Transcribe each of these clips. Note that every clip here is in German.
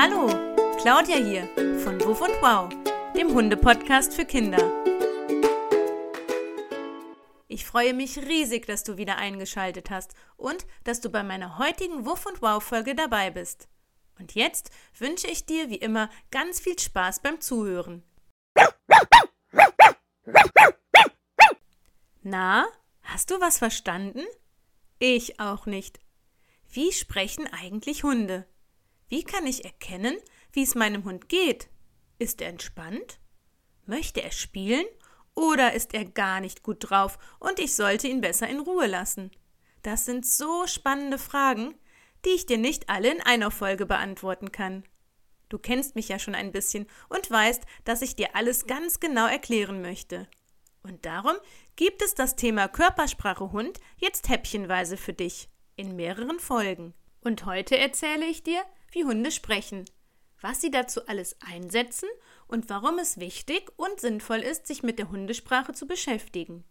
Hallo, Claudia hier von Wuff und Wow, dem Hunde-Podcast für Kinder. Ich freue mich riesig, dass du wieder eingeschaltet hast und dass du bei meiner heutigen Wuff und Wow-Folge dabei bist. Und jetzt wünsche ich dir wie immer ganz viel Spaß beim Zuhören. Na, hast du was verstanden? Ich auch nicht. Wie sprechen eigentlich Hunde? Wie kann ich erkennen, wie es meinem Hund geht? Ist er entspannt? Möchte er spielen? Oder ist er gar nicht gut drauf und ich sollte ihn besser in Ruhe lassen? Das sind so spannende Fragen, die ich dir nicht alle in einer Folge beantworten kann. Du kennst mich ja schon ein bisschen und weißt, dass ich dir alles ganz genau erklären möchte. Und darum gibt es das Thema Körpersprache Hund jetzt häppchenweise für dich in mehreren Folgen. Und heute erzähle ich dir, wie Hunde sprechen, was sie dazu alles einsetzen und warum es wichtig und sinnvoll ist, sich mit der Hundesprache zu beschäftigen.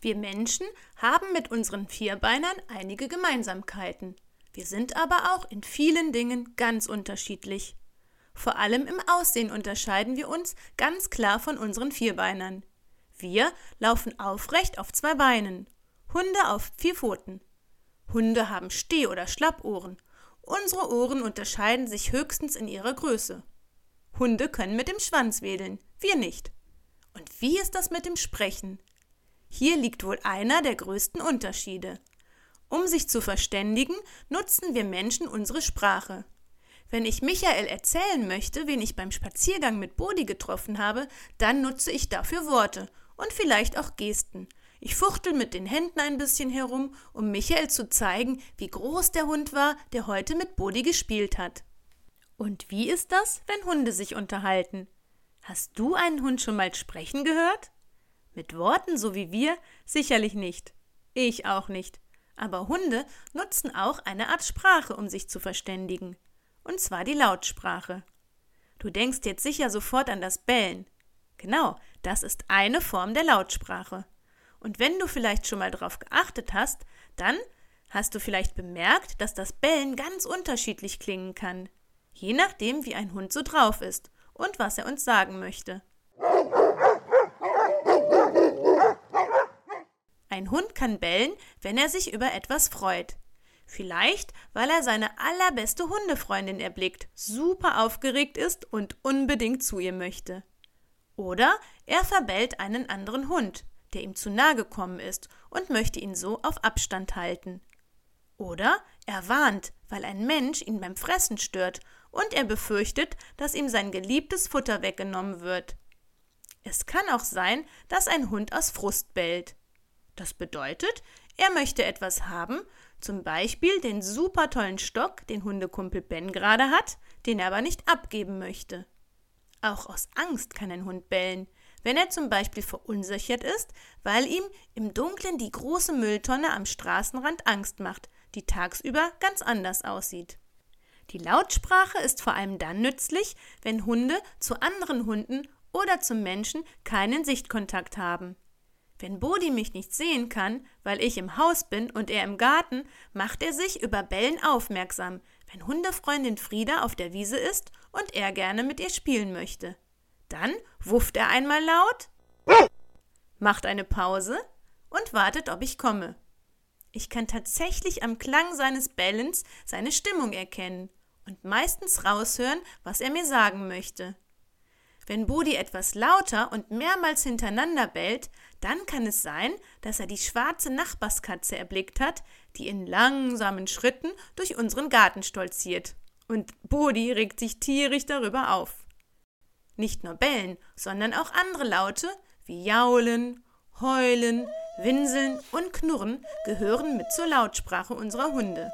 Wir Menschen haben mit unseren Vierbeinern einige Gemeinsamkeiten. Wir sind aber auch in vielen Dingen ganz unterschiedlich. Vor allem im Aussehen unterscheiden wir uns ganz klar von unseren Vierbeinern. Wir laufen aufrecht auf zwei Beinen, Hunde auf vier Pfoten. Hunde haben Steh- oder Schlappohren. Unsere Ohren unterscheiden sich höchstens in ihrer Größe. Hunde können mit dem Schwanz wedeln, wir nicht. Und wie ist das mit dem Sprechen? Hier liegt wohl einer der größten Unterschiede. Um sich zu verständigen, nutzen wir Menschen unsere Sprache. Wenn ich Michael erzählen möchte, wen ich beim Spaziergang mit Bodi getroffen habe, dann nutze ich dafür Worte und vielleicht auch Gesten. Ich fuchtel mit den Händen ein bisschen herum, um Michael zu zeigen, wie groß der Hund war, der heute mit Bodi gespielt hat. Und wie ist das, wenn Hunde sich unterhalten? Hast du einen Hund schon mal sprechen gehört? Mit Worten so wie wir sicherlich nicht. Ich auch nicht. Aber Hunde nutzen auch eine Art Sprache, um sich zu verständigen. Und zwar die Lautsprache. Du denkst jetzt sicher sofort an das Bellen. Genau, das ist eine Form der Lautsprache. Und wenn du vielleicht schon mal darauf geachtet hast, dann hast du vielleicht bemerkt, dass das Bellen ganz unterschiedlich klingen kann, je nachdem, wie ein Hund so drauf ist und was er uns sagen möchte. Ein Hund kann bellen, wenn er sich über etwas freut. Vielleicht, weil er seine allerbeste Hundefreundin erblickt, super aufgeregt ist und unbedingt zu ihr möchte. Oder er verbellt einen anderen Hund, der ihm zu nahe gekommen ist und möchte ihn so auf Abstand halten. Oder er warnt, weil ein Mensch ihn beim Fressen stört und er befürchtet, dass ihm sein geliebtes Futter weggenommen wird. Es kann auch sein, dass ein Hund aus Frust bellt. Das bedeutet, er möchte etwas haben, zum Beispiel den super tollen Stock, den Hundekumpel Ben gerade hat, den er aber nicht abgeben möchte. Auch aus Angst kann ein Hund bellen, wenn er zum Beispiel verunsichert ist, weil ihm im Dunkeln die große Mülltonne am Straßenrand Angst macht, die tagsüber ganz anders aussieht. Die Lautsprache ist vor allem dann nützlich, wenn Hunde zu anderen Hunden oder zum Menschen keinen Sichtkontakt haben. Wenn Bodi mich nicht sehen kann, weil ich im Haus bin und er im Garten, macht er sich über Bellen aufmerksam, wenn Hundefreundin Frieda auf der Wiese ist und er gerne mit ihr spielen möchte. Dann wufft er einmal laut, macht eine Pause und wartet, ob ich komme. Ich kann tatsächlich am Klang seines Bellens seine Stimmung erkennen und meistens raushören, was er mir sagen möchte. Wenn Bodi etwas lauter und mehrmals hintereinander bellt, dann kann es sein, dass er die schwarze Nachbarskatze erblickt hat, die in langsamen Schritten durch unseren Garten stolziert. Und Bodi regt sich tierisch darüber auf. Nicht nur bellen, sondern auch andere Laute wie jaulen, heulen, winseln und knurren gehören mit zur Lautsprache unserer Hunde.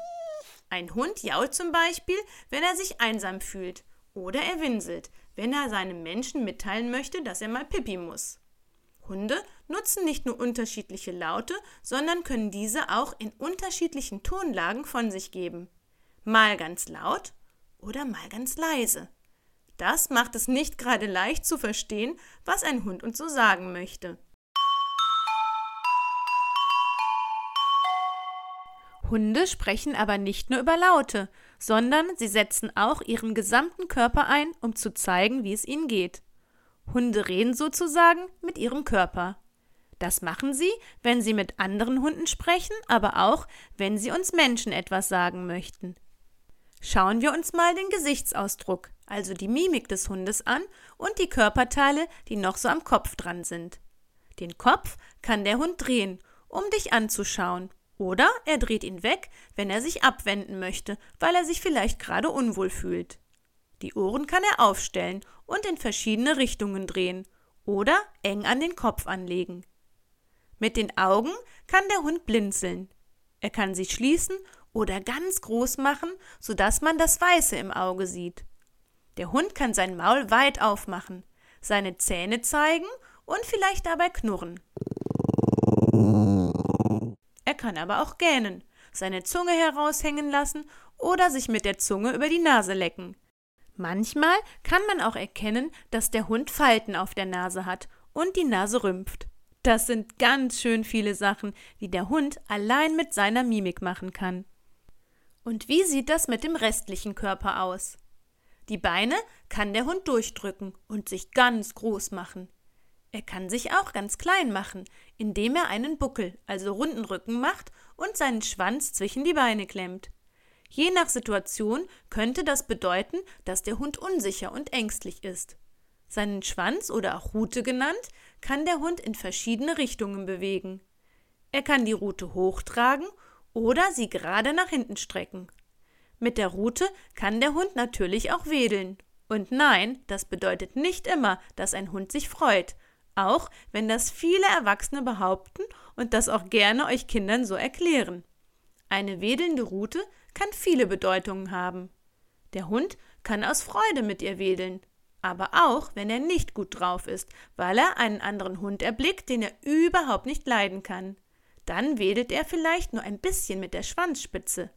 Ein Hund jault zum Beispiel, wenn er sich einsam fühlt, oder er winselt, wenn er seinem Menschen mitteilen möchte, dass er mal pipi muss. Hunde nutzen nicht nur unterschiedliche Laute, sondern können diese auch in unterschiedlichen Tonlagen von sich geben. Mal ganz laut oder mal ganz leise. Das macht es nicht gerade leicht zu verstehen, was ein Hund uns so sagen möchte. Hunde sprechen aber nicht nur über Laute, sondern sie setzen auch ihren gesamten Körper ein, um zu zeigen, wie es ihnen geht. Hunde reden sozusagen mit ihrem Körper. Das machen sie, wenn sie mit anderen Hunden sprechen, aber auch, wenn sie uns Menschen etwas sagen möchten. Schauen wir uns mal den Gesichtsausdruck, also die Mimik des Hundes an und die Körperteile, die noch so am Kopf dran sind. Den Kopf kann der Hund drehen, um dich anzuschauen, oder er dreht ihn weg, wenn er sich abwenden möchte, weil er sich vielleicht gerade unwohl fühlt. Die Ohren kann er aufstellen und in verschiedene Richtungen drehen oder eng an den Kopf anlegen. Mit den Augen kann der Hund blinzeln. Er kann sie schließen oder ganz groß machen, sodass man das Weiße im Auge sieht. Der Hund kann sein Maul weit aufmachen, seine Zähne zeigen und vielleicht dabei knurren. Er kann aber auch gähnen, seine Zunge heraushängen lassen oder sich mit der Zunge über die Nase lecken. Manchmal kann man auch erkennen, dass der Hund Falten auf der Nase hat und die Nase rümpft. Das sind ganz schön viele Sachen, die der Hund allein mit seiner Mimik machen kann. Und wie sieht das mit dem restlichen Körper aus? Die Beine kann der Hund durchdrücken und sich ganz groß machen. Er kann sich auch ganz klein machen, indem er einen Buckel, also runden Rücken macht und seinen Schwanz zwischen die Beine klemmt. Je nach Situation könnte das bedeuten, dass der Hund unsicher und ängstlich ist. Seinen Schwanz oder auch Rute genannt, kann der Hund in verschiedene Richtungen bewegen. Er kann die Rute hochtragen oder sie gerade nach hinten strecken. Mit der Rute kann der Hund natürlich auch wedeln. Und nein, das bedeutet nicht immer, dass ein Hund sich freut, auch wenn das viele Erwachsene behaupten und das auch gerne euch Kindern so erklären. Eine wedelnde Rute kann viele Bedeutungen haben. Der Hund kann aus Freude mit ihr wedeln, aber auch, wenn er nicht gut drauf ist, weil er einen anderen Hund erblickt, den er überhaupt nicht leiden kann. Dann wedelt er vielleicht nur ein bisschen mit der Schwanzspitze.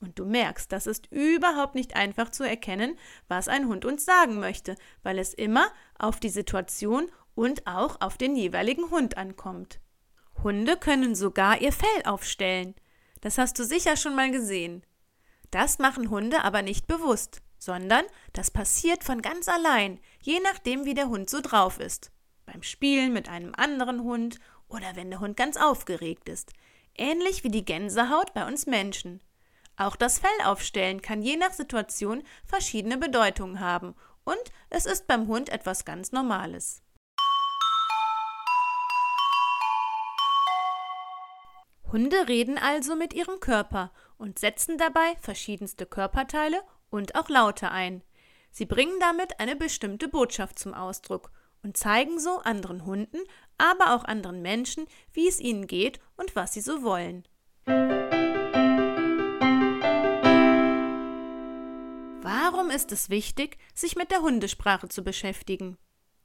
Und du merkst, das ist überhaupt nicht einfach zu erkennen, was ein Hund uns sagen möchte, weil es immer auf die Situation und auch auf den jeweiligen Hund ankommt. Hunde können sogar ihr Fell aufstellen. Das hast du sicher schon mal gesehen. Das machen Hunde aber nicht bewusst sondern das passiert von ganz allein, je nachdem, wie der Hund so drauf ist. Beim Spielen mit einem anderen Hund oder wenn der Hund ganz aufgeregt ist. Ähnlich wie die Gänsehaut bei uns Menschen. Auch das Fell aufstellen kann je nach Situation verschiedene Bedeutungen haben und es ist beim Hund etwas ganz Normales. Hunde reden also mit ihrem Körper und setzen dabei verschiedenste Körperteile und auch Laute ein. Sie bringen damit eine bestimmte Botschaft zum Ausdruck und zeigen so anderen Hunden, aber auch anderen Menschen, wie es ihnen geht und was sie so wollen. Warum ist es wichtig, sich mit der Hundesprache zu beschäftigen?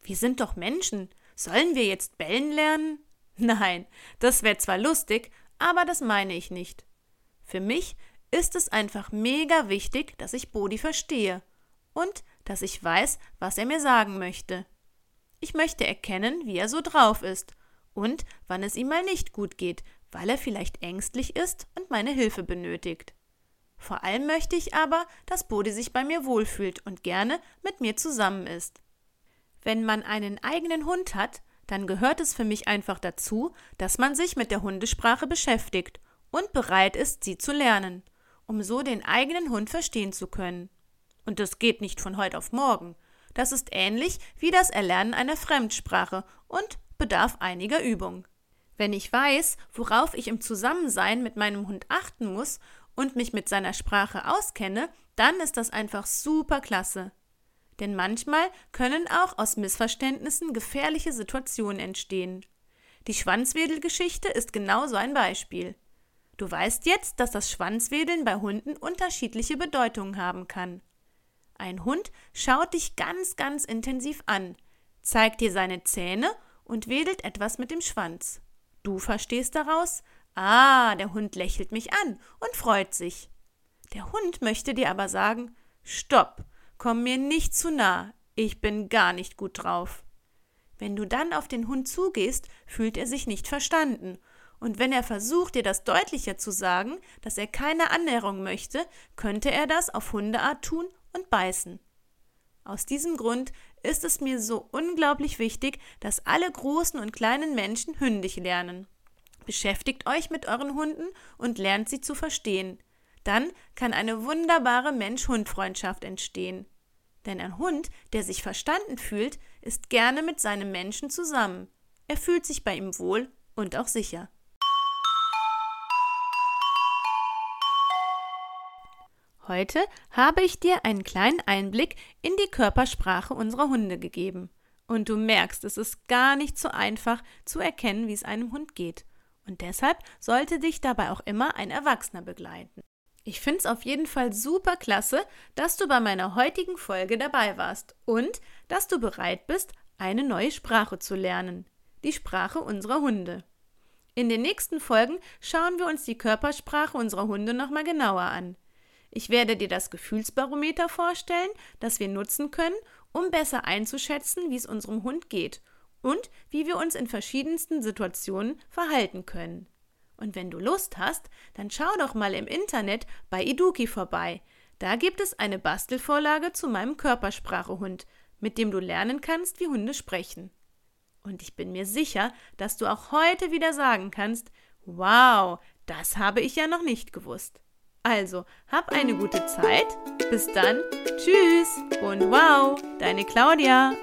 Wir sind doch Menschen. Sollen wir jetzt bellen lernen? Nein, das wäre zwar lustig, aber das meine ich nicht. Für mich ist es einfach mega wichtig, dass ich Bodi verstehe und dass ich weiß, was er mir sagen möchte. Ich möchte erkennen, wie er so drauf ist und wann es ihm mal nicht gut geht, weil er vielleicht ängstlich ist und meine Hilfe benötigt. Vor allem möchte ich aber, dass Bodi sich bei mir wohlfühlt und gerne mit mir zusammen ist. Wenn man einen eigenen Hund hat, dann gehört es für mich einfach dazu, dass man sich mit der Hundesprache beschäftigt und bereit ist, sie zu lernen um so den eigenen Hund verstehen zu können. Und das geht nicht von heute auf morgen. Das ist ähnlich wie das Erlernen einer Fremdsprache und bedarf einiger Übung. Wenn ich weiß, worauf ich im Zusammensein mit meinem Hund achten muss und mich mit seiner Sprache auskenne, dann ist das einfach super klasse. Denn manchmal können auch aus Missverständnissen gefährliche Situationen entstehen. Die Schwanzwedelgeschichte ist genau so ein Beispiel. Du weißt jetzt, dass das Schwanzwedeln bei Hunden unterschiedliche Bedeutungen haben kann. Ein Hund schaut dich ganz, ganz intensiv an, zeigt dir seine Zähne und wedelt etwas mit dem Schwanz. Du verstehst daraus, ah, der Hund lächelt mich an und freut sich. Der Hund möchte dir aber sagen, stopp, komm mir nicht zu nah, ich bin gar nicht gut drauf. Wenn du dann auf den Hund zugehst, fühlt er sich nicht verstanden Und wenn er versucht, dir das deutlicher zu sagen, dass er keine Annäherung möchte, könnte er das auf Hundeart tun und beißen. Aus diesem Grund ist es mir so unglaublich wichtig, dass alle großen und kleinen Menschen hündisch lernen. Beschäftigt euch mit euren Hunden und lernt sie zu verstehen. Dann kann eine wunderbare Mensch-Hund-Freundschaft entstehen. Denn ein Hund, der sich verstanden fühlt, ist gerne mit seinem Menschen zusammen. Er fühlt sich bei ihm wohl und auch sicher. Heute habe ich dir einen kleinen Einblick in die Körpersprache unserer Hunde gegeben. Und du merkst, es ist gar nicht so einfach zu erkennen, wie es einem Hund geht. Und deshalb sollte dich dabei auch immer ein Erwachsener begleiten. Ich finde es auf jeden Fall super klasse, dass du bei meiner heutigen Folge dabei warst und dass du bereit bist, eine neue Sprache zu lernen. Die Sprache unserer Hunde. In den nächsten Folgen schauen wir uns die Körpersprache unserer Hunde nochmal genauer an. Ich werde dir das Gefühlsbarometer vorstellen, das wir nutzen können, um besser einzuschätzen, wie es unserem Hund geht und wie wir uns in verschiedensten Situationen verhalten können. Und wenn du Lust hast, dann schau doch mal im Internet bei Iduki vorbei. Da gibt es eine Bastelvorlage zu meinem Körpersprachehund, mit dem du lernen kannst, wie Hunde sprechen. Und ich bin mir sicher, dass du auch heute wieder sagen kannst, wow, das habe ich ja noch nicht gewusst. Also, hab eine gute Zeit. Bis dann. Tschüss und wow, deine Claudia.